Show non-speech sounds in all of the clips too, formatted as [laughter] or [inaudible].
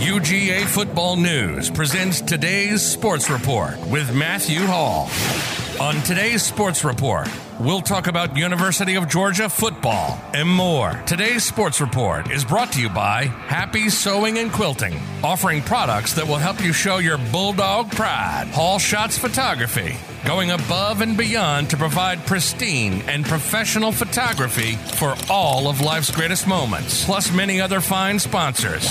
UGA Football News presents today's Sports Report with Matthew Hall. On today's Sports Report, we'll talk about University of Georgia football and more. Today's Sports Report is brought to you by Happy Sewing and Quilting, offering products that will help you show your bulldog pride. Hall Shots Photography, going above and beyond to provide pristine and professional photography for all of life's greatest moments, plus many other fine sponsors.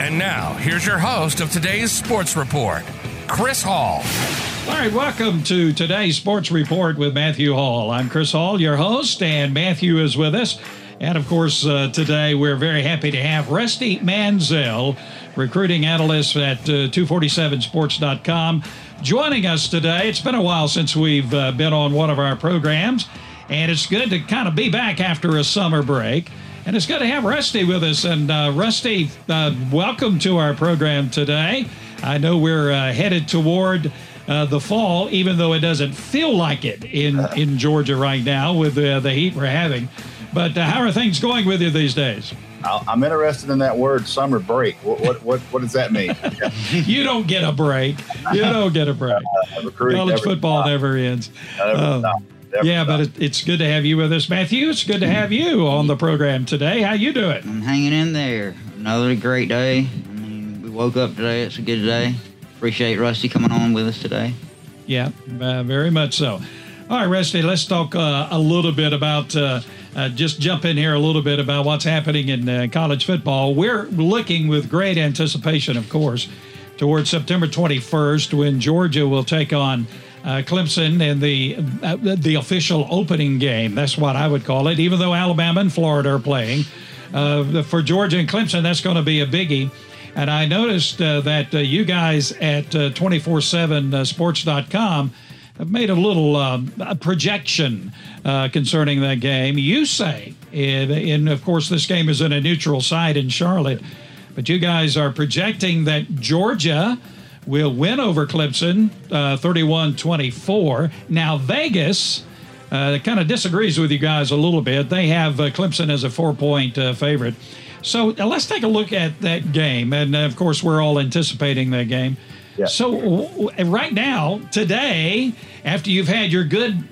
And now, here's your host of today's Sports Report, Chris Hall. All right, welcome to today's Sports Report with Matthew Hall. I'm Chris Hall, your host, and Matthew is with us. And of course, uh, today we're very happy to have Rusty Mansell, recruiting analyst at uh, 247sports.com, joining us today. It's been a while since we've uh, been on one of our programs, and it's good to kind of be back after a summer break. And it's good to have Rusty with us. And uh, Rusty, uh, welcome to our program today. I know we're uh, headed toward uh, the fall, even though it doesn't feel like it in, in Georgia right now with uh, the heat we're having. But how are things going with you these days? I'm interested in that word summer break. What what what, what does that mean? [laughs] you don't get a break. You don't get a break. [laughs] Uh, College never football stop. never ends. Never uh, yeah, stop. but it, it's good to have you with us, Matthew. It's good to have you on the program today. How you doing? I'm hanging in there. Another great day. I mean, we woke up today. It's a good day appreciate Rusty coming on with us today. Yeah, uh, very much so. All right, Rusty, let's talk uh, a little bit about, uh, uh just jump in here a little bit about what's happening in uh, college football. We're looking with great anticipation, of course, towards September 21st when Georgia will take on uh, Clemson in the the official opening game. That's what I would call it, even though Alabama and Florida are playing. for Georgia and Clemson, that's going to be a biggie. And I noticed uh, that uh, you guys at 247sports.com uh, have made a little a projection uh, concerning that game. You say, and of course, this game is in a neutral site in Charlotte, but you guys are projecting that Georgia will win over Clemson uh, 31 24. Now, Vegas. Uh, kind of disagrees with you guys a little bit. They have Clemson as a four point favorite. So uh, let's take a look at that game. And uh, of course, we're all anticipating that game. Yeah. So, right now, today, after you've had your good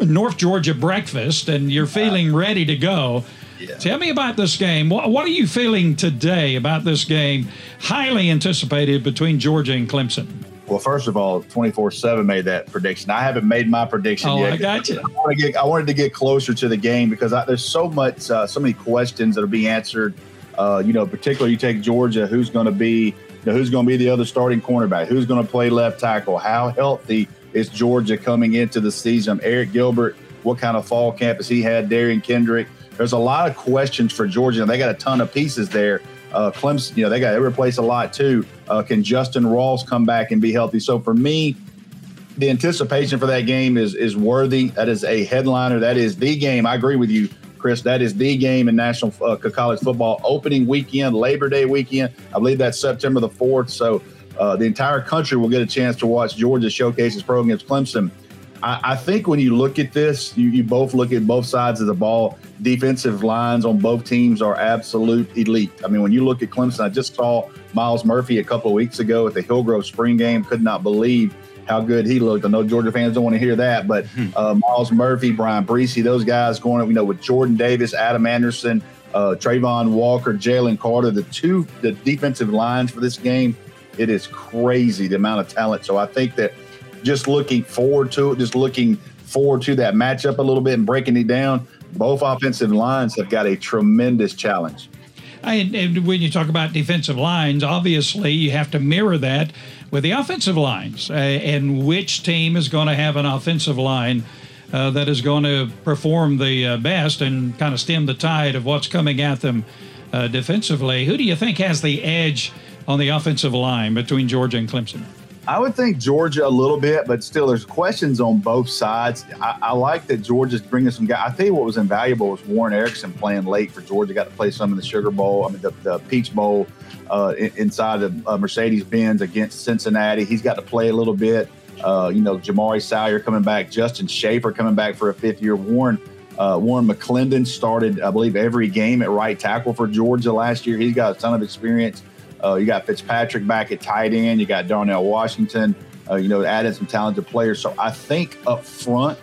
North Georgia breakfast and you're feeling ready to go, yeah. tell me about this game. What, what, are you feeling today about this game, highly anticipated between Georgia and Clemson? Well, first of all, 24 7 made that prediction. I haven't made my prediction oh, yet. I got you. I, get, I, wanted to get closer to the game because I, there's so much, uh, so many questions that are being answered. Uh, you know, particularly you take Georgia, who's going to be, know, who's going to be the other starting cornerback? Who's going to play left tackle? How healthy is Georgia coming into the season? Arik Gilbert, what kind of fall camp has he had? Derion Kendrick. There's a lot of questions for Georgia, they got a ton of pieces there. Uh, Clemson, you know, they got to replace a lot too. Uh, can Justyn Ross come back and be healthy? So for me, the anticipation for that game is is worthy. That is a headliner. That is the game. I agree with you, Chris. That is the game in national uh, college football opening weekend, Labor Day weekend. I believe that's September the fourth. So uh, the entire country will get a chance to watch Georgia showcase its program against Clemson. I, I think when you look at this, you, you both look at both sides of the ball. Defensive lines on both teams are absolute elite. I mean, when you look at Clemson, I just saw Myles Murphy a couple of weeks ago at the Hillgrove Spring game. Could not believe how good he looked. I know Georgia fans don't want to hear that, but hmm. uh, Myles Murphy, Bryan Bresee, those guys going, you know, with Jordan Davis, Adam Anderson, uh, Travon Walker, Jalen Carter, the two the defensive lines for this game, it is crazy the amount of talent. So I think that just looking forward to it, just looking forward to that matchup a little bit and breaking it down. Both offensive lines have got a tremendous challenge. And when you talk about defensive lines, obviously you have to mirror that with the offensive lines uh, and which team is going to have an offensive line uh, that is going to perform the uh, best and kind of stem the tide of what's coming at them uh, defensively. Who do you think has the edge on the offensive line between Georgia and Clemson? I would think Georgia a little bit, but still, there's questions on both sides. I, I like that Georgia's bringing some guys. I tell you what was invaluable was Warren Ericson playing late for Georgia. Got to play some in the Sugar Bowl, I mean the, the Peach Bowl uh, inside of uh, Mercedes Benz against Cincinnati. He's got to play a little bit. Uh, you know, Jamaree Salyer coming back, Justin Shaffer coming back for a fifth year. Warren Uh, Warren McClendon started, I believe, every game at right tackle for Georgia last year. He's got a ton of experience. Uh, you got Fitzpatrick back at tight end. You got Darnell Washington. Uh, you know, added some talented players. So I think up front,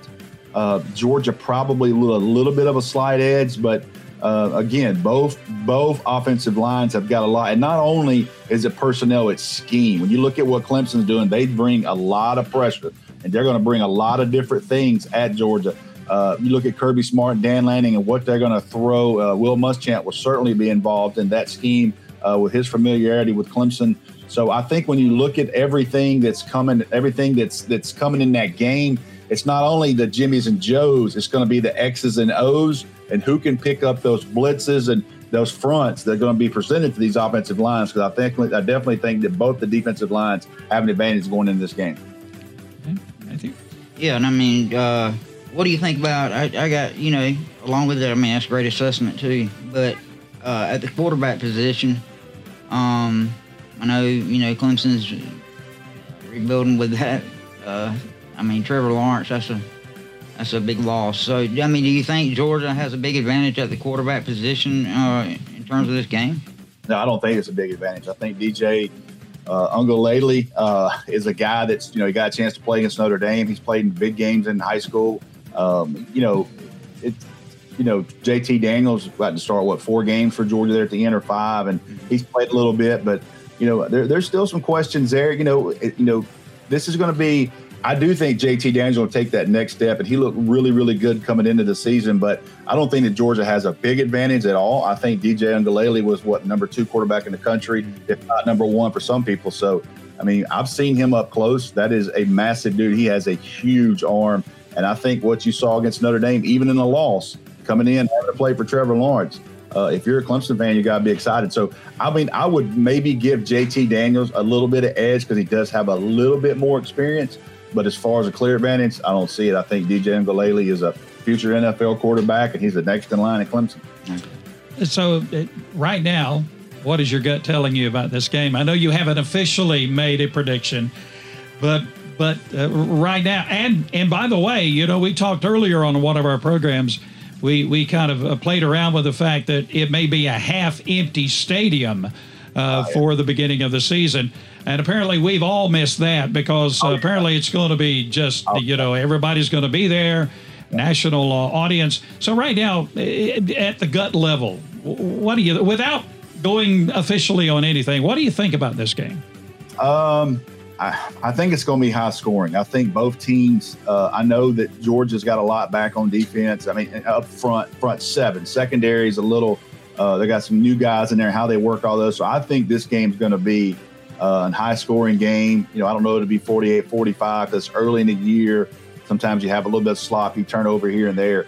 uh, Georgia probably a little, a little bit of a slight edge, but uh, again, both both offensive lines have got a lot. And not only is it personnel, it's scheme. When you look at what Clemson's doing, they bring a lot of pressure, and they're going to bring a lot of different things at Georgia. Uh, you look at Kirby Smart Dan Lanning and what they're going to throw. Uh, Will Muschamp will certainly be involved in that scheme uh, with his familiarity with Clemson. So I think when you look at everything that's coming, everything that's that's coming in that game, it's not only the Jimmys and Joes. It's going to be the X's and O's, and who can pick up those blitzes and those fronts that are going to be presented to these offensive lines. Because I think I definitely think that both the defensive lines have an advantage going into this game. Matthew? Yeah, and I mean, uh, what do you think about? I, I got you know, along with that, I mean that's great assessment too. But uh, at the quarterback position, um, I know you know Clemson's rebuilding with that. Uh, I mean Trevor Lawrence, that's a that's a big loss. So I mean, do you think Georgia has a big advantage at the quarterback position uh, in terms of this game? No, I don't think it's a big advantage. I think DJ uh, Uiagalelei uh, is a guy that's you know he got a chance to play against Notre Dame. He's played in big games in high school. Um, you know, you know JT Daniels about to start what four games for Georgia there at the end or five, and he's played a little bit, but you know there, there's still some questions there. You know, it, you know this is going to be I do think JT Daniels will take that next step, and he looked really, really good coming into the season. But I don't think that Georgia has a big advantage at all. I think DJ Uiagalelei was what number two quarterback in the country, if not number one for some people. So, I mean, I've seen him up close. That is a massive dude. He has a huge arm, and I think what you saw against Notre Dame, even in a loss, coming in having to play for Trevor Lawrence. Uh, if you're a Clemson fan, you got to be excited. So, I mean, I would maybe give JT Daniels a little bit of edge because he does have a little bit more experience. But as far as a clear advantage, I don't see it. I think DJ Uiagalelei is a future NFL quarterback, and he's the next in line at Clemson. So, uh, right now, what is your gut telling you about this game? I know you haven't officially made a prediction, but but uh, right now, and and by the way, you know, we talked earlier on one of our programs. We we kind of uh, played around with the fact that it may be a half-empty stadium uh, Oh, yeah. for the beginning of the season. And apparently, we've all missed that because uh, Oh, apparently it's going to be just, you know, everybody's going to be there, national uh, audience. So, right now, at the gut level, what do you, without going officially on anything, what do you think about this game? Um, I, think it's going to be high scoring. I think both teams. Uh, I know that Georgia's got a lot back on defense. I mean, up front, front seven, secondary is a little. Uh, they got some new guys in there. How they work all those. So I think this game's going to be uh, a high scoring game. You know, I don't know it'll be 48, 45 because early in the year. Sometimes you have a little bit of sloppy turnover here and there.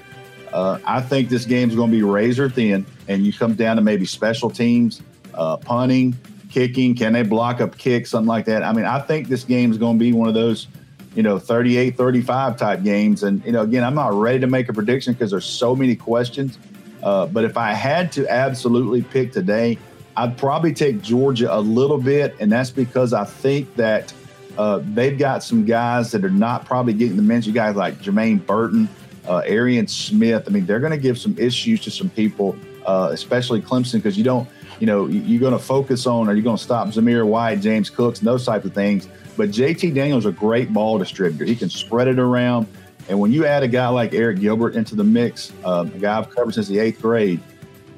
Uh, I think this game's going to be razor thin, and you come down to maybe special teams, uh, punting, kicking. Can they block up kicks, something like that? I mean, I think this game is going to be one of those, you know, 38 35 type games. And, you know, again, I'm not ready to make a prediction because there's so many questions. Uh, but if I had to absolutely pick today, I'd probably take Georgia a little bit. And that's because I think that uh, they've got some guys that are not probably getting the mention, guys like Jermaine Burton, uh, Arian Smith. I mean, they're going to give some issues to some people, uh, especially Clemson, because you don't, you know, you- you're going to focus on, are you going to stop Zamir White, James Cooks, and those types of things. But JT Daniels is a great ball distributor. He can spread it around. And when you add a guy like Arik Gilbert into the mix, uh, a guy I've covered since the eighth grade,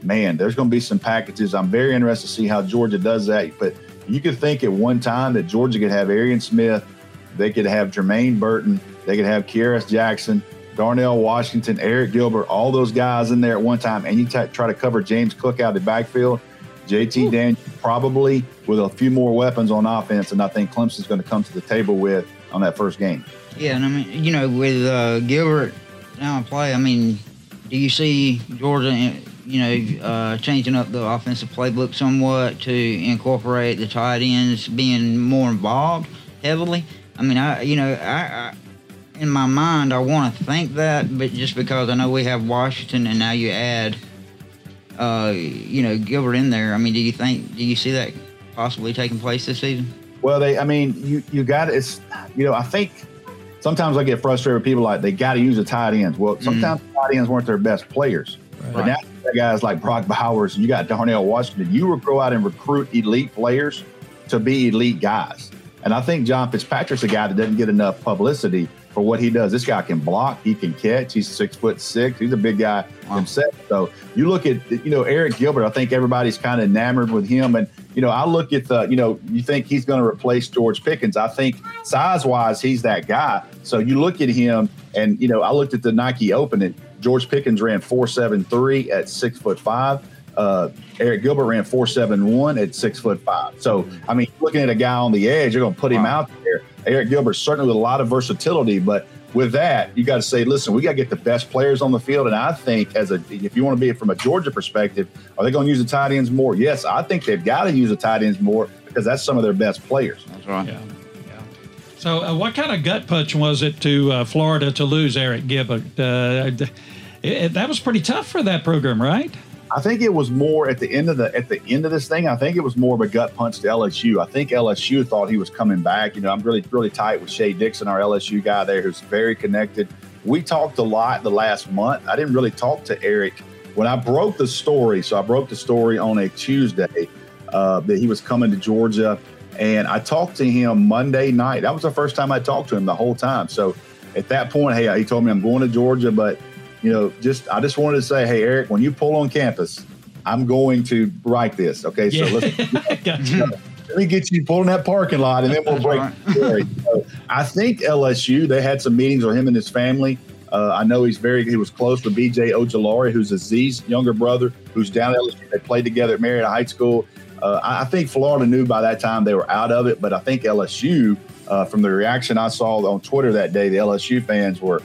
man, there's going to be some packages. I'm very interested to see how Georgia does that. But you could think at one time that Georgia could have Arian Smith, they could have Jermaine Burton, they could have Kearis Jackson, Darnell Washington, Arik Gilbert, all those guys in there at one time, and you t- try to cover James Cook out of the backfield. JT Daniels probably with a few more weapons on offense, and I think Clemson's going to come to the table with on that first game. Yeah, and I mean, you know, with uh, Gilbert now in play, I mean, do you see Georgia, you know, uh, changing up the offensive playbook somewhat to incorporate the tight ends being more involved heavily? I mean, I, you know, I, I in my mind, I want to think that, but just because I know we have Washington, and now you add, uh, you know, Gilbert in there. I mean, do you think, do you see that possibly taking place this season? Well, they, I mean, you you got it's, you know, I think sometimes I get frustrated with people like they got to use the tight ends. Well, sometimes mm. tight ends weren't their best players. Right. But now guys like Brock Bowers and you got Darnell Washington, you would go out and recruit elite players to be elite guys. And I think John Fitzpatrick's a guy that doesn't get enough publicity for what he does. This guy can block, he can catch. He's six foot six. He's a big guy wow. himself. So you look at you know Arik Gilbert. I think everybody's kind of enamored with him. And you know I look at the you know you think he's going to replace George Pickens. I think size wise he's that guy. So you look at him and you know I looked at the Nike Open and George Pickens ran four seven three at six foot five. Uh, Arik Gilbert ran four seven one at six foot five. So I mean, looking at a guy on the edge, you're going to put him wow. out there. Arik Gilbert certainly with a lot of versatility, but with that, you got to say, listen, we got to get the best players on the field. And I think, as a, if you want to be from a Georgia perspective, are they going to use the tight ends more? Yes, I think they've got to use the tight ends more because that's some of their best players. That's right. Yeah. yeah. So, uh, what kind of gut punch was it to uh, Florida to lose Arik Gilbert? Uh, it, it, that was pretty tough for that program, right? I think it was more at the end of the at the end of this thing. I think it was more of a gut punch to LSU. I think LSU thought he was coming back. You know, I'm really really tight with Shea Dixon, our LSU guy there, who's very connected. We talked a lot the last month. I didn't really talk to Arik when I broke the story. So I broke the story on a Tuesday uh, that he was coming to Georgia, and I talked to him Monday night. That was the first time I talked to him the whole time. So at that point, hey, he told me I'm going to Georgia, but you know, just I just wanted to say, hey, Arik, when you pull on campus, I'm going to write this. Okay, so let's [laughs] gotcha. let me get you pulling that parking lot, and then we'll break right. [laughs] So I think LSU they had some meetings with him and his family. Uh, I know he's very he was close with BJ Ojulari, who's Azeez's younger brother, who's down at LSU. They played together at Marietta High School. Uh, I think Florida knew by that time they were out of it, but I think LSU, uh, from the reaction I saw on Twitter that day, the LSU fans were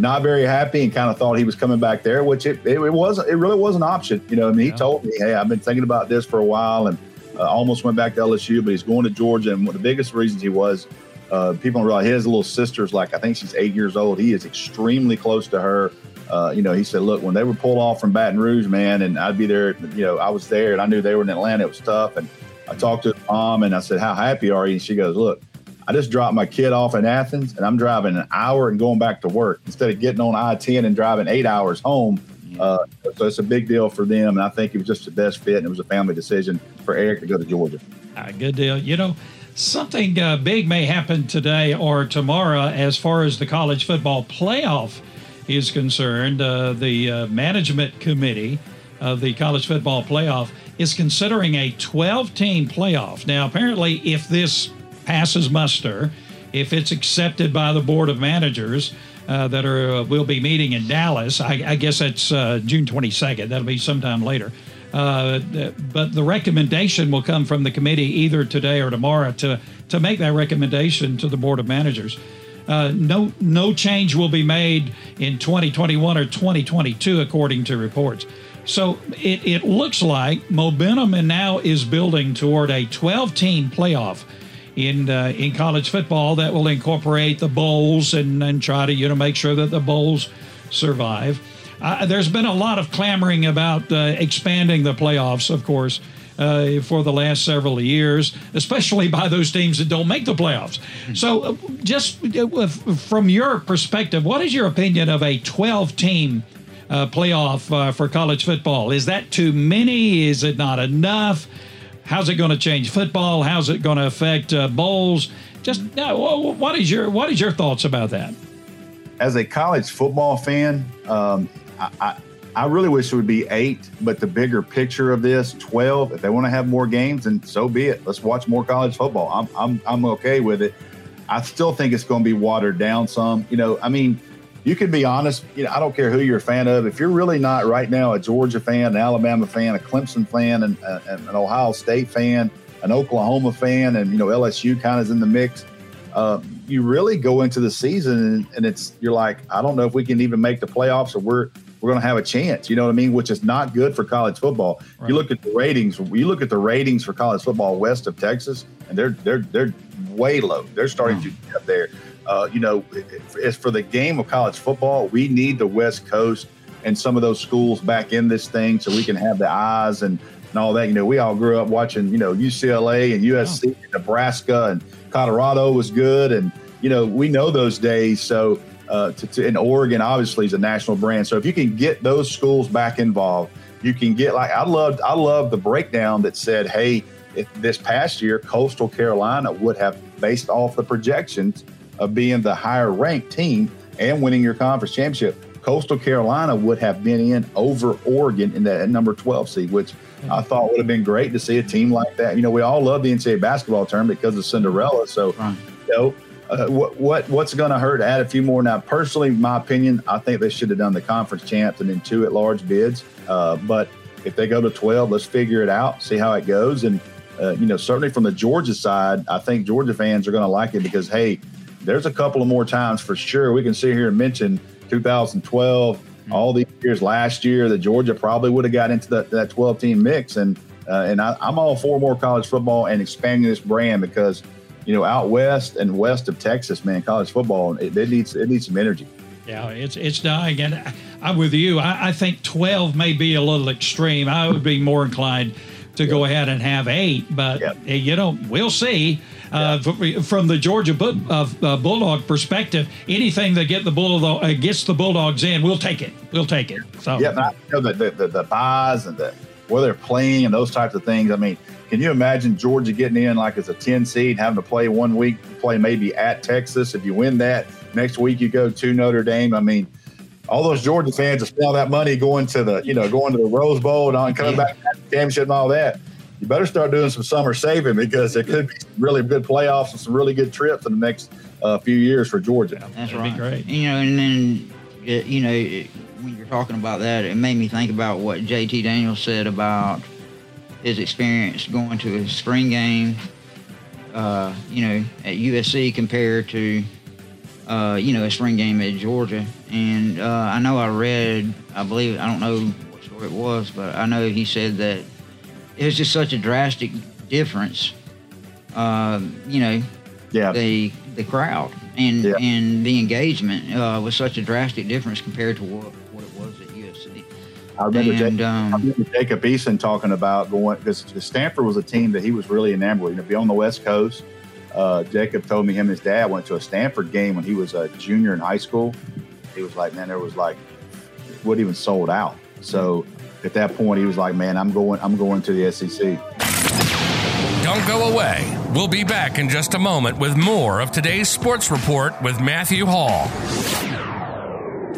not very happy and kind of thought he was coming back there, which it, it, it was it really was an option. You know, I mean, he yeah. told me, hey, I've been thinking about this for a while and uh, almost went back to LSU, but he's going to Georgia. And one of the biggest reasons he was, uh, people don't realize his little sister's like, I think she's eight years old. He is extremely close to her. Uh, you know, he said, look, when they were pulled off from Baton Rouge, man, and I'd be there, you know, I was there and I knew they were in Atlanta. It was tough. And I talked to his mom and I said, how happy are you? And she goes, look, I just dropped my kid off in Athens and I'm driving an hour and going back to work instead of getting on I 10 and driving eight hours home. Uh, so it's a big deal for them. And I think it was just the best fit and it was a family decision for Arik to go to Georgia. Good deal. You know, something uh, big may happen today or tomorrow as far as the college football playoff is concerned. Uh, the uh, management committee of the college football playoff is considering a 12 team playoff. Now, apparently, if this passes muster, if it's accepted by the board of managers uh, that are uh, will be meeting in Dallas, I, I guess that's uh, June 22nd. That'll be sometime later. Uh, but the recommendation will come from the committee either today or tomorrow to to make that recommendation to the board of managers. Uh, no no change will be made in 2021 or 2022 according to reports. So it, it looks like momentum and now is building toward a 12 team playoff in uh, in college football that will incorporate the bowls and, and try to you know make sure that the bowls survive. Uh, there's been a lot of clamoring about uh, expanding the playoffs, of course. Uh, for the last several years, especially by those teams that don't make the playoffs. So, uh, just uh, from your perspective, what is your opinion of a 12 team playoff for college football? Is that too many? Is it not enough? How's it going to change football? How's it going to affect uh, bowls? Just what is your what is your thoughts about that? As a college football fan, um, I, I, I really wish it would be eight, but the bigger picture of this, twelve. If they want to have more games, then so be it. Let's watch more college football. I'm I'm I'm okay with it. I still think it's going to be watered down some. You know, I mean you can be honest. You know, I don't care who you're a fan of. If you're really not right now a Georgia fan, an Alabama fan, a Clemson fan, and, uh, and an Ohio State fan, an Oklahoma fan, and you know LSU kind of is in the mix. Uh, you really go into the season and, and, it's you're like, I don't know if we can even make the playoffs or we're we're going to have a chance. You know what I mean? Which is not good for college football. Right. You look at the ratings. You look at the ratings for college football west of Texas, and they're they're they're way low. They're starting wow. to get up there. Uh, you know, as for the game of college football, we need the West Coast and some of those schools back in this thing so we can have the eyes and, and all that. You know, we all grew up watching, you know, UCLA and USC, and Nebraska, and Colorado was good. And, you know, we know those days. So, uh, to, to, in Oregon, obviously, is a national brand. So if you can get those schools back involved, you can get like I loved. I love the breakdown that said, "Hey, if this past year, Coastal Carolina would have based off the projections of being the higher ranked team and winning your conference championship." Coastal Carolina would have been in over Oregon in that number 12 seed, which I thought would have been great to see a team like that. You know, we all love the NCAA basketball tournament because of Cinderella. So, right. you know, uh, what, what what's going to hurt add a few more? Now, personally, my opinion, I think they should have done the conference champs and then two at large bids. Uh, but if they go to 12, let's figure it out, see how it goes. And, uh, you know, certainly from the Georgia side, I think Georgia fans are going to like it because, hey, there's a couple of more times for sure. We can sit here and mention 2012, mm-hmm. all these years last year that Georgia probably would have got into that, that 12 team mix. And, uh, and I, I'm all for more college football and expanding this brand because, you know, out west and west of Texas, man, college football, it, it needs it needs some energy. Yeah, it's it's dying, and I'm with you. I, I, think 12 may be a little extreme. I would be more inclined to go ahead and have eight, but you know, we'll see. Uh, from the Georgia uh, uh, Bulldog perspective, anything that get the Bulldog uh, gets the Bulldogs in, we'll take it. We'll take it. So yeah, I know the, the the, buys and the where they're playing and those types of things. I mean, can you imagine Georgia getting in like as a 10 seed, having to play one week, play maybe at Texas? If you win that, next week you go to Notre Dame. I mean, all those Georgia fans have spent all that money going to the, you know, going to the Rose Bowl and coming yeah. back to the championship and all that. You better start doing some summer saving because it could be really good playoffs and some really good trips in the next uh, few years for Georgia. That's That'd right. great. You know, and then you know when you're talking about that, it made me think about what JT Daniels said about his experience going to a spring game, uh, you know, at USC compared to, uh, you know, a spring game at Georgia. And uh, I know I read, I believe, I don't know what story it was, but I know he said that it was just such a drastic difference, uh, you know, yeah. the the crowd and yeah. and the engagement uh, was such a drastic difference compared to what I remember, and, Jacob, um, I remember Jacob Eason talking about going because Stanford was a team that he was really enamored with. You know, be on the West Coast. Uh, Jacob told me him and his dad went to a Stanford game when he was a junior in high school. He was like, man, there was like, what even sold out. So at that point, he was like, man, I'm going, I'm going to the SEC. Don't go away. We'll be back in just a moment with more of today's sports report with Matthew Hall.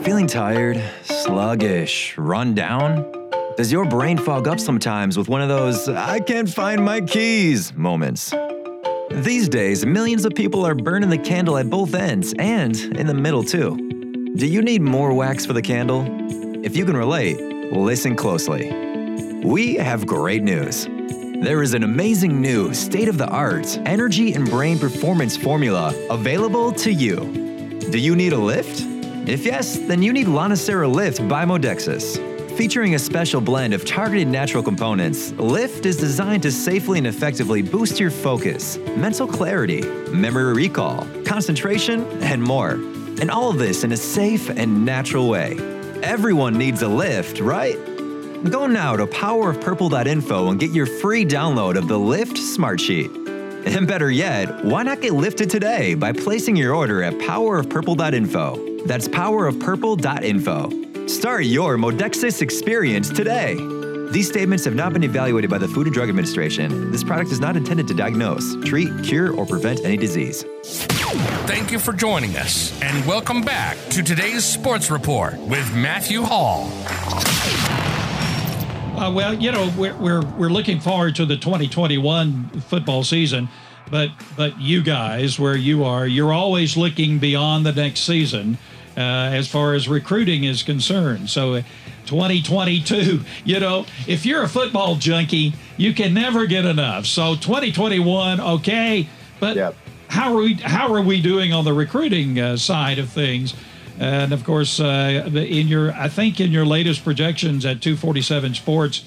Feeling tired, sluggish, run down? Does your brain fog up sometimes with one of those I can't find my keys moments? These days, millions of people are burning the candle at both ends and in the middle too. Do you need more wax for the candle? If you can relate, listen closely. We have great news. There is an amazing new state of the art energy and brain performance formula available to you. Do you need a lift? If yes, then you need Lanacera Lift by Modexus. Featuring a special blend of targeted natural components, Lift is designed to safely and effectively boost your focus, mental clarity, memory recall, concentration, and more. And all of this in a safe and natural way. Everyone needs a lift, right? Go now to powerofpurple.info and get your free download of the Lift Smart Sheet. And better yet, why not get lifted today by placing your order at powerofpurple.info? That's powerofpurple.info. Start your Modexus experience today. These statements have not been evaluated by the Food and Drug Administration. This product is not intended to diagnose, treat, cure, or prevent any disease. Thank you for joining us, and welcome back to today's Sports Report with Matthew Hall. Uh, well, you know, we're, we're, we're looking forward to the 2021 football season but but you guys where you are you're always looking beyond the next season uh, as far as recruiting is concerned so 2022 you know if you're a football junkie you can never get enough so 2021 okay but yep. how are we how are we doing on the recruiting uh, side of things and of course uh, in your i think in your latest projections at 247 sports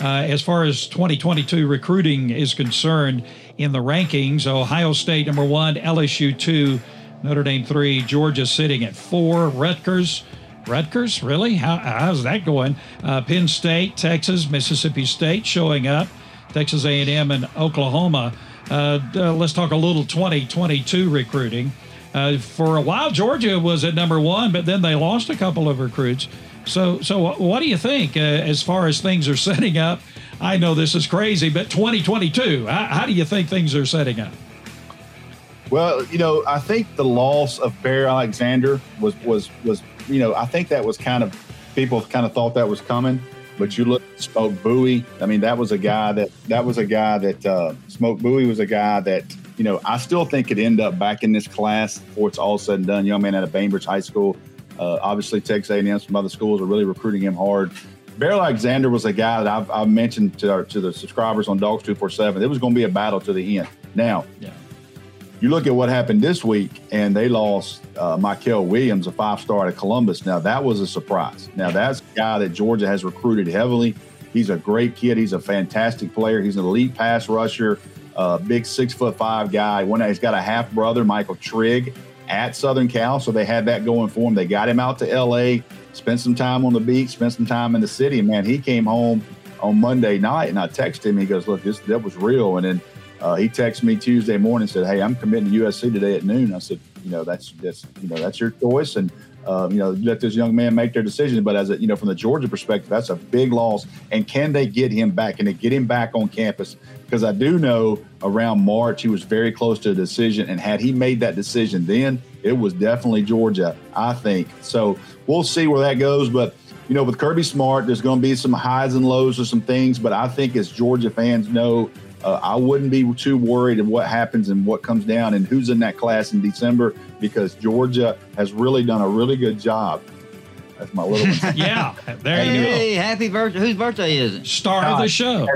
uh, as far as 2022 recruiting is concerned in the rankings. Ohio State number one, LSU two, Notre Dame three, Georgia sitting at four, Rutgers. Rutgers, really? How, how's that going? Uh, Penn State, Texas, Mississippi State showing up, Texas A&M, and Oklahoma. Uh, uh, let's talk a little 2022 recruiting. Uh, for a while, Georgia was at number one, but then they lost a couple of recruits. So, so what do you think uh, as far as things are [laughs] setting up? I know this is crazy, but 2022, how, how do you think things are setting up? Well, you know, I think the loss of Bear Alexander was was was you know I think that was kind of people kind of thought that was coming. But you look Smoke Bowie. I mean, that was a guy that that was a guy that uh, Smoke Bowie was a guy that you know I still think could end up back in this class before it's all said and done. Young man out of Bainbridge High School. Uh, obviously, Texas A&M, some other schools are really recruiting him hard. Bear Alexander was a guy that I've, I've mentioned to, our, to the subscribers on Dawgs Two Four Seven. It was going to be a battle to the end. Now, yeah you look at what happened this week, and they lost uh, Mykel Williams, a five star at Columbus. Now, that was a surprise. Now, that's a guy that Georgia has recruited heavily. He's a great kid. He's a fantastic player. He's an elite pass rusher, uh, big six foot five guy. One, he's got a half brother, Michael Trigg, at Southern Cal. So they had that going for him. They got him out to LA, spent some time on the beach, spent some time in the city. And man, he came home on Monday night, and I texted him. He goes, "Look, this that was real." And then uh, he texted me Tuesday morning and said, "Hey, I'm committing to USC today at noon." I said, "You know, that's that's you know that's your choice, and uh, you know let this young man make their decision." But as a, you know, from the Georgia perspective, that's a big loss. And can they get him back? Can they get him back on campus? Because I do know around March he was very close to a decision, and had he made that decision then, it was definitely Georgia. I think so. We'll see where that goes, but you know, with Kirby Smart, there's going to be some highs and lows or some things, but I think as Georgia fans know, uh, I wouldn't be too worried of what happens and what comes down and who's in that class in December because Georgia has really done a really good job. That's my little [laughs] yeah, [laughs] there you hey, go. happy birthday. Whose birthday is it? Star of the show.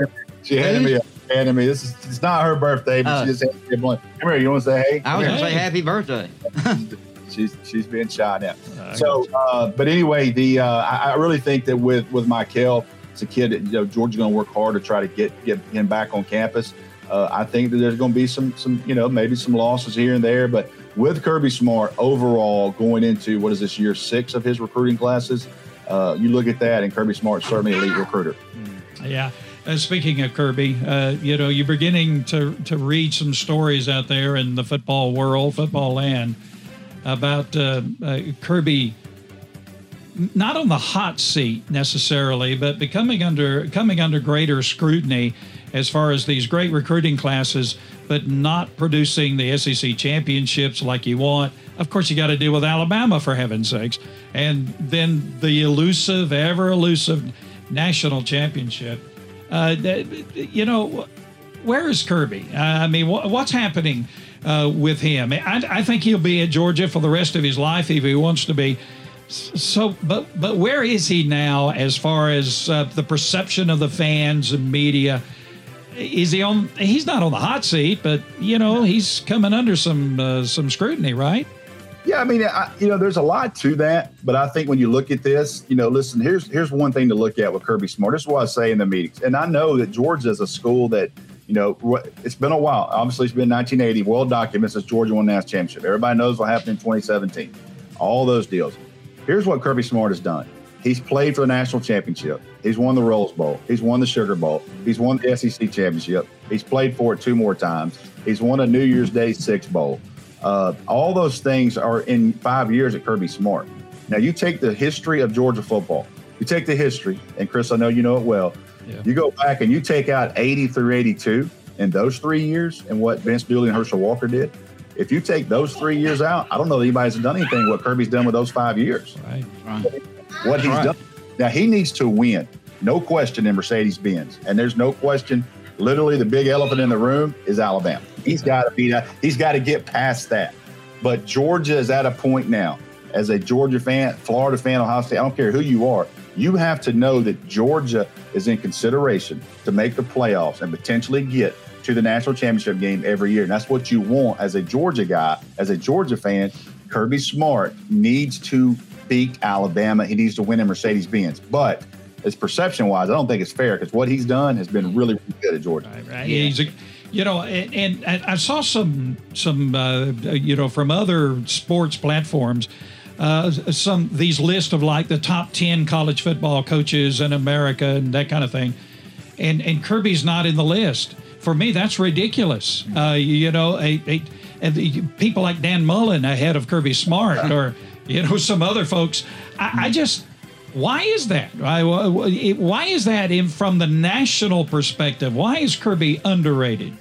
She handed me, a, handed me. This is it's not her birthday, but uh, she just handed me a blunt. Come here. You want to say hey? I was going to say happy birthday. [laughs] she's she's being shy now. Uh, so, uh, but anyway, the uh, I, I, really think that with with Mykel, it's a kid that you know Georgia's going to work hard to try to get get him back on campus. Uh, I think that there's going to be some some you know maybe some losses here and there, but with Kirby Smart overall going into what is this year six of his recruiting classes, uh, you look at that and Kirby Smart certainly elite recruiter. Mm. Yeah. Uh, speaking of Kirby, uh, you know, you're beginning to, to read some stories out there in the football world, football land, about uh, uh, Kirby not on the hot seat necessarily, but becoming under coming under greater scrutiny as far as these great recruiting classes, but not producing the SEC championships like you want. Of course, you got to deal with Alabama for heaven's sakes, and then the elusive, ever elusive national championship. Uh, you know, where is Kirby? I mean, what's happening uh, with him? I, I think he'll be at Georgia for the rest of his life if he wants to be. So, but but where is he now as far as uh, the perception of the fans and media? Is he on? He's not on the hot seat, but you know he's coming under some uh, some scrutiny, right? Yeah, I mean, I, you know, there's a lot to that, but I think when you look at this, you know, listen, here's here's one thing to look at with Kirby Smart. This is what I say in the meetings, and I know that Georgia is a school that you know, it's been a while. Obviously, it's been 1980. World documents as Georgia won the national championship. Everybody knows what happened in 2017. All those deals. Here's what Kirby Smart has done. He's played for the national championship. He's won the Rose Bowl. He's won the Sugar Bowl. He's won the SEC championship. He's played for it two more times. He's won a New Year's Day Six Bowl. Uh, all those things are in five years at Kirby Smart. Now, you take the history of Georgia football. You take the history, and Chris, I know you know it well. Yeah. You go back and you take out 80 through 82 in those three years and what Vince Dooley and Herschel Walker did. If you take those three years out, I don't know that anybody's done anything what Kirby's done with those five years. Right. right. What he's right. done. Now he needs to win, no question, in Mercedes Benz. And there's no question. Literally, the big elephant in the room is Alabama. He's got to beat that. He's got to get past that. But Georgia is at a point now, as a Georgia fan, Florida fan, Ohio State, I don't care who you are, you have to know that Georgia is in consideration to make the playoffs and potentially get to the national championship game every year. And that's what you want as a Georgia guy, as a Georgia fan. Kirby Smart needs to beat Alabama. He needs to win in Mercedes Benz. But as perception wise, I don't think it's fair because what he's done has been really, really good at Georgia. Right, right. Yeah. He's a, you know, and, and, I saw some some uh, you know from other sports platforms. Uh, some these lists of like the top 10 college football coaches in America and that kind of thing. And and Kirby's not in the list for me, that's ridiculous. Uh, you know, a, a, and the, people like Dan Mullen ahead of Kirby Smart [laughs] or you know some other folks. I, I just why is that? Why, why is that in, from the national perspective? Why is Kirby underrated?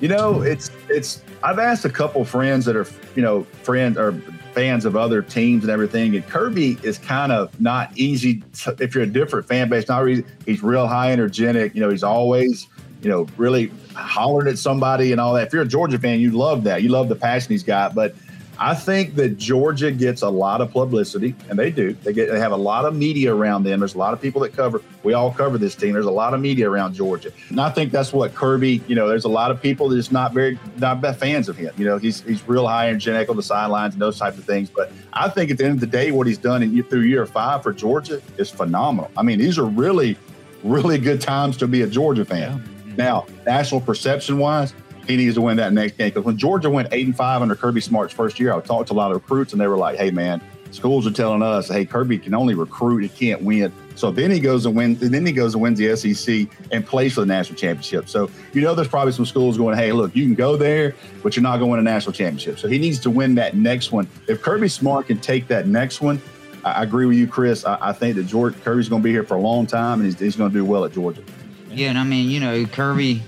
You know, it's it's. I've asked a couple friends that are you know friends or fans of other teams and everything, and Kirby is kind of not easy. To, if you're a different fan base, not really. He's real high energetic. You know, he's always you know really hollering at somebody and all that. If you're a Georgia fan, you love that. You love the passion he's got, but I think that Georgia gets a lot of publicity, and they do. They get they have a lot of media around them. There's a lot of people that cover. We all cover this team. There's a lot of media around Georgia, and I think that's what Kirby. You know, there's a lot of people that's not very not fans of him. You know, he's he's real high energetic on the sidelines and those types of things. But I think at the end of the day, what he's done in through year five for Georgia is phenomenal. I mean, these are really, really good times to be a Georgia fan. Yeah. Now, national perception wise, he needs to win that next game. Because when Georgia went eight and five under Kirby Smart's first year, I talked to a lot of recruits, and they were like, "Hey, man, schools are telling us, hey, Kirby can only recruit; he can't win." So then he goes and wins. And then he goes and wins the SEC and plays for the national championship. So you know, there's probably some schools going, "Hey, look, you can go there, but you're not going to national championship." So he needs to win that next one. If Kirby Smart can take that next one, I, agree with you, Chris. I, I think that George Kirby's going to be here for a long time, and he's, he's going to do well at Georgia. Yeah, and I mean, you know, Kirby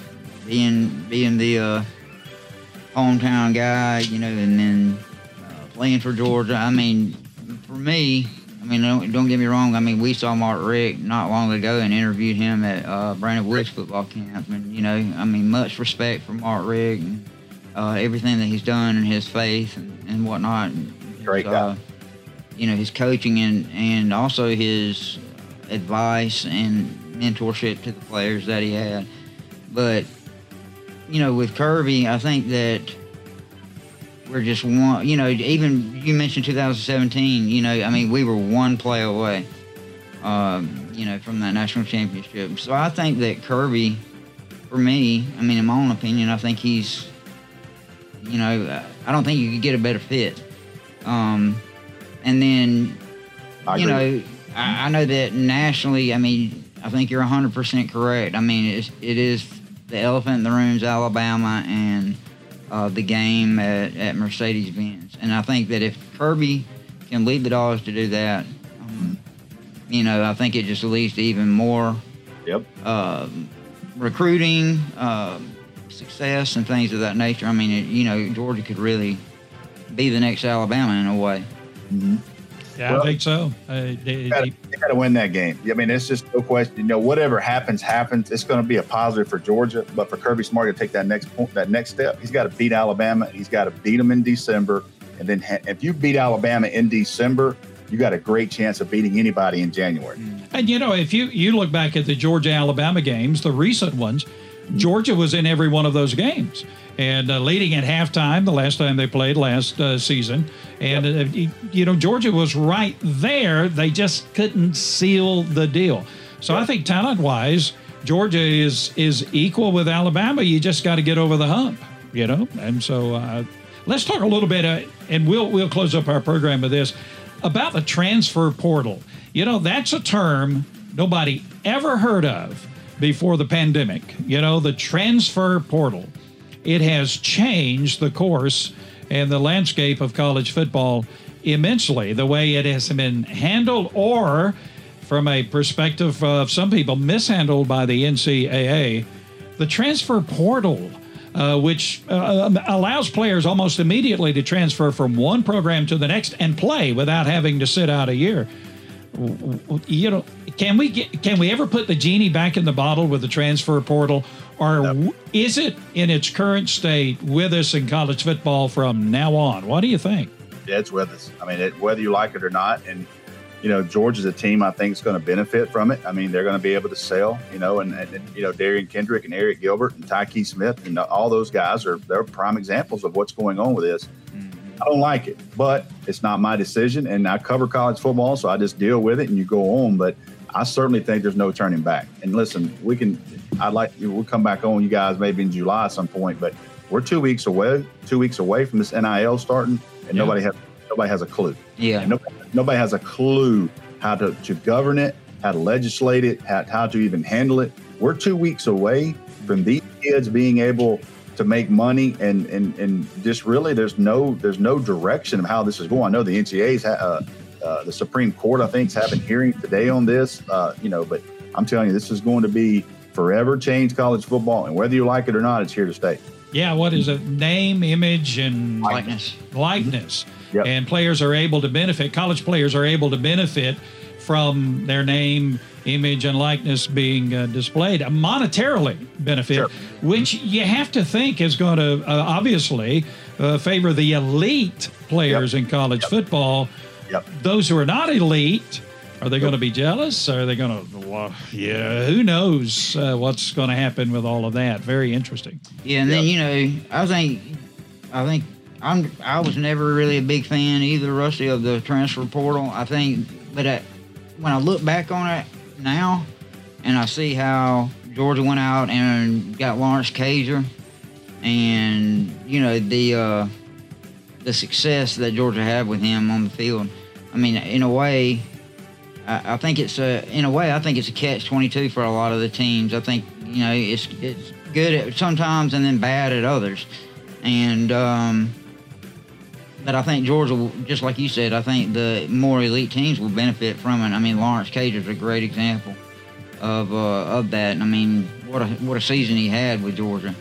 being being the uh, hometown guy, you know, and then uh, playing for Georgia. I mean, for me, I mean, don't, don't, get me wrong. I mean, we saw Mark Richt not long ago and interviewed him at uh, Brandon Woods football camp, and you know, I mean, much respect for Mark Richt and uh, everything that he's done and his faith and, and whatnot. Great guy. Uh, you know, his coaching and and also his advice and mentorship to the players that he had, but you know, with Kirby, I think that we're just one. You know, even you mentioned 2017. You know, I mean, we were one play away. Um, you know, from that national championship. So I think that Kirby, for me, I mean, in my own opinion, I think he's, you know, I don't think you could get a better fit. Um, and then, you know, I, I, know that nationally, I mean, I think you're 100% correct. I mean, it's, it is the elephant in the room is Alabama and uh, the game at, at Mercedes Benz. And I think that if Kirby can lead the dogs to do that, um, you know, I think it just leads to even more yep. Uh, recruiting, uh, success, and things of that nature. I mean, it, you know, Georgia could really be the next Alabama in a way. Mm-hmm. Yeah, well, I think so. Uh, they, you got to win that game. I mean, it's just no question. You know, whatever happens, happens. It's going to be a positive for Georgia, but for Kirby Smart to take that next point, that next step, he's got to beat Alabama. He's got to beat them in December, and then if you beat Alabama in December, you got a great chance of beating anybody in January. And you know, if you you look back at the Georgia Alabama games, the recent ones, Georgia was in every one of those games and uh, leading at halftime the last time they played last uh, season. And, uh, you know, Georgia was right there. They just couldn't seal the deal. So I think talent wise, Georgia is is equal with Alabama. You just got to get over the hump, you know. And so uh, let's talk a little bit, uh, and we'll we'll close up our program with this about the transfer portal. You know, that's a term nobody ever heard of before the pandemic. You know, the transfer portal. It has changed the course and the landscape of college football immensely, the way it has been handled, or from a perspective of some people, mishandled by the NCAA. The transfer portal. Uh, which uh, allows players almost immediately to transfer from one program to the next and play without having to sit out a year you know, can we get can we ever put the genie back in the bottle with the transfer portal, or no. is it in its current state with us in college football from now on? What do you think? Yeah, it's with us. I mean, it, whether you like it or not, and you know, Georgia's a team I think is going to benefit from it. I mean, they're going to be able to sell, you know, and, and you know, Derion Kendrick and Arik Gilbert and Tykee Smith and all those guys are they're prime examples of what's going on with this. Mm-hmm. I don't like it, but it's not my decision. And I cover college football, so I just deal with it and you go on. But I certainly think there's no turning back. And listen, we can, I'd like, we'll come back on you guys maybe in July at some point, but we're two weeks away, two weeks away from this NIL starting, and yeah. nobody has nobody has a clue. Yeah. Nobody, nobody, has a clue how to, to govern it, how to legislate it, how, how to even handle it. We're two weeks away from these kids being able to make money, and and and just really, there's no there's no direction of how this is going. I know the NCAA's uh, uh, the Supreme Court, I think, is having hearings today on this. Uh, you know, but I'm telling you, this is going to be forever change college football, and whether you like it or not, it's here to stay. Yeah, what is it? Name, image, and Likeness. likeness. Yep. And players are able to benefit, college players are able to benefit from their name, image, and likeness being uh, displayed, monetarily benefit, Sure. which you have to think is going to uh, obviously uh, favor the elite players in college football. Yep. Those who are not elite, are they going to be jealous? Are they going to, well, yeah, who knows uh, what's going to happen with all of that? Very interesting. Yeah, and then you know, I think, I think I'm. I was never really a big fan either, Rusty, of the transfer portal. I think, but I, when I look back on it now, and I see how Georgia went out and got Lawrence Cager, and you know the uh, the success that Georgia had with him on the field. I mean, in a way, I, I think it's a in a way I think it's a catch twenty two for a lot of the teams. I think you know it's it's good at sometimes and then bad at others, and um, but I think Georgia, will- just like you said, I think the more elite teams will benefit from it. I mean, Lawrence Cager is a great example of uh, of that. And I mean, what a what a season he had with Georgia.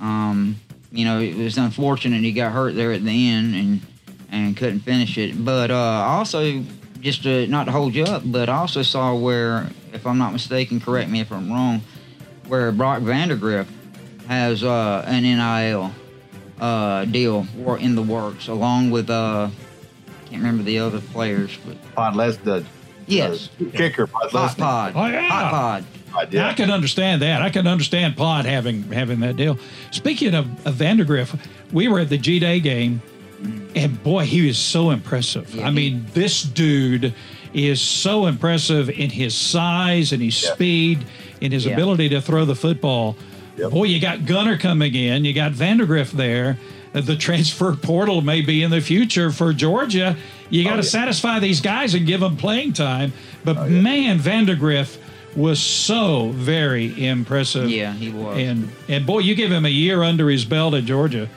Um, you know, it was unfortunate he got hurt there at the end and and couldn't finish it. But uh, also, just to not to hold you up, but I also saw where, if I'm not mistaken, correct me if I'm wrong, where Brock Vandagriff has uh, an NIL uh, deal wor- in the works, along with uh, can't remember the other players, but Pod Les the yes, the kicker Pod Hot Pod, Oh, yeah. Hot Pod. Pod, Yeah, yeah. I can understand that. I can understand Pod having having that deal. Speaking of, of Vandagriff, we were at the G Day game, and boy, he was so impressive. Yeah, I mean, this dude is so impressive in his size and his Yeah. speed, in his Yeah. ability to throw the football. Yep. Boy, you got Gunnar coming in, you got Vandagriff there. Uh, The [laughs] transfer portal may be in the future for Georgia. You got to Oh, yeah. satisfy these guys and give them playing time. But Oh, man, Vandagriff was so very impressive. Yeah, he was. And and boy, you give him a year under his belt at Georgia.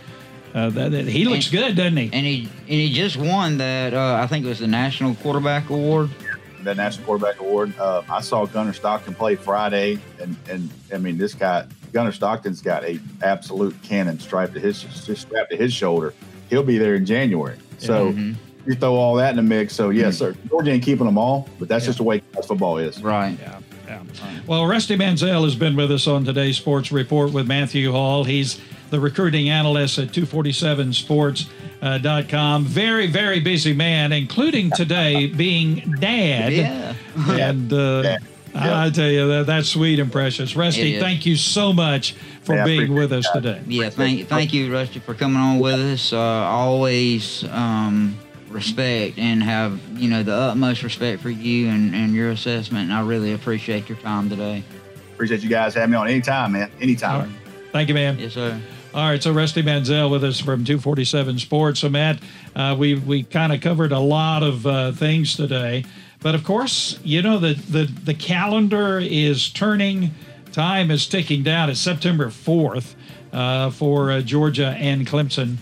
Uh, that, that- he looks And- good, doesn't he? and he and he just won that. Uh, I think it was the National Quarterback Award. that National Quarterback Award. Uh, I saw Gunnar Stockton play Friday, and and I mean this guy Gunnar Stockton's got a absolute cannon strapped to his just strapped to his shoulder. He'll be there in January. So Mhm. you throw all that in the mix. So yes, sir. Georgia ain't keeping them all, but that's just the way college football is. Right. Yeah, yeah. Well, Rusty Mansell has been with us on today's Sports Report with Matthew Hall. He's the recruiting analyst at 247sports.com. Very, very busy man, including today [laughs] being dad. Yeah. [laughs] And uh, Yeah. I tell you, that, that's sweet and precious. Rusty, thank you so much for Yeah, being with us that. today. Yeah, thank thank you, Rusty, for coming on with us. Uh, always um, respect and have you know the utmost respect for you and, and your assessment. And I really appreciate your time today. Appreciate you guys having me on anytime, man. Anytime. All right. Thank you, man. Yes, sir. All right, so Rusty Mansell with us from 247 Sports. So, Matt, uh, we we kind of covered a lot of uh, things today, but of course, you know the the the calendar is turning. Time is ticking down. It's September 4th uh, for uh, Georgia and Clemson,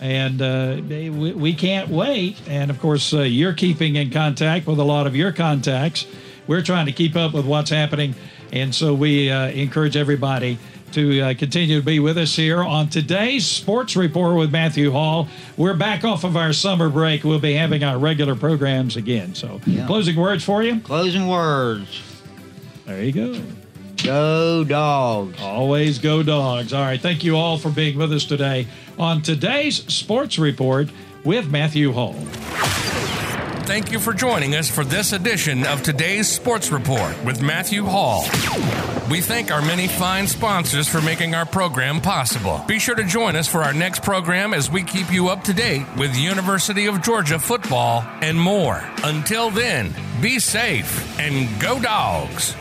and uh, we, we can't wait. And of course, uh, you're keeping in contact with a lot of your contacts. We're trying to keep up with what's happening, and so we encourage everybody to uh, continue to be with us here on today's Sports Report with Matthew Hall. We're back off of our summer break. We'll be having our regular programs again. So, Yeah. closing words for you. Closing words. There you go. Go Dawgs. Always go Dawgs. All right. Thank you all for being with us today on today's Sports Report with Matthew Hall. Thank you for joining us for this edition of today's Sports Report with Matthew Hall. We thank our many fine sponsors for making our program possible. Be sure to join us for our next program as we keep you up to date with University of Georgia football and more. Until then, be safe and go Dawgs.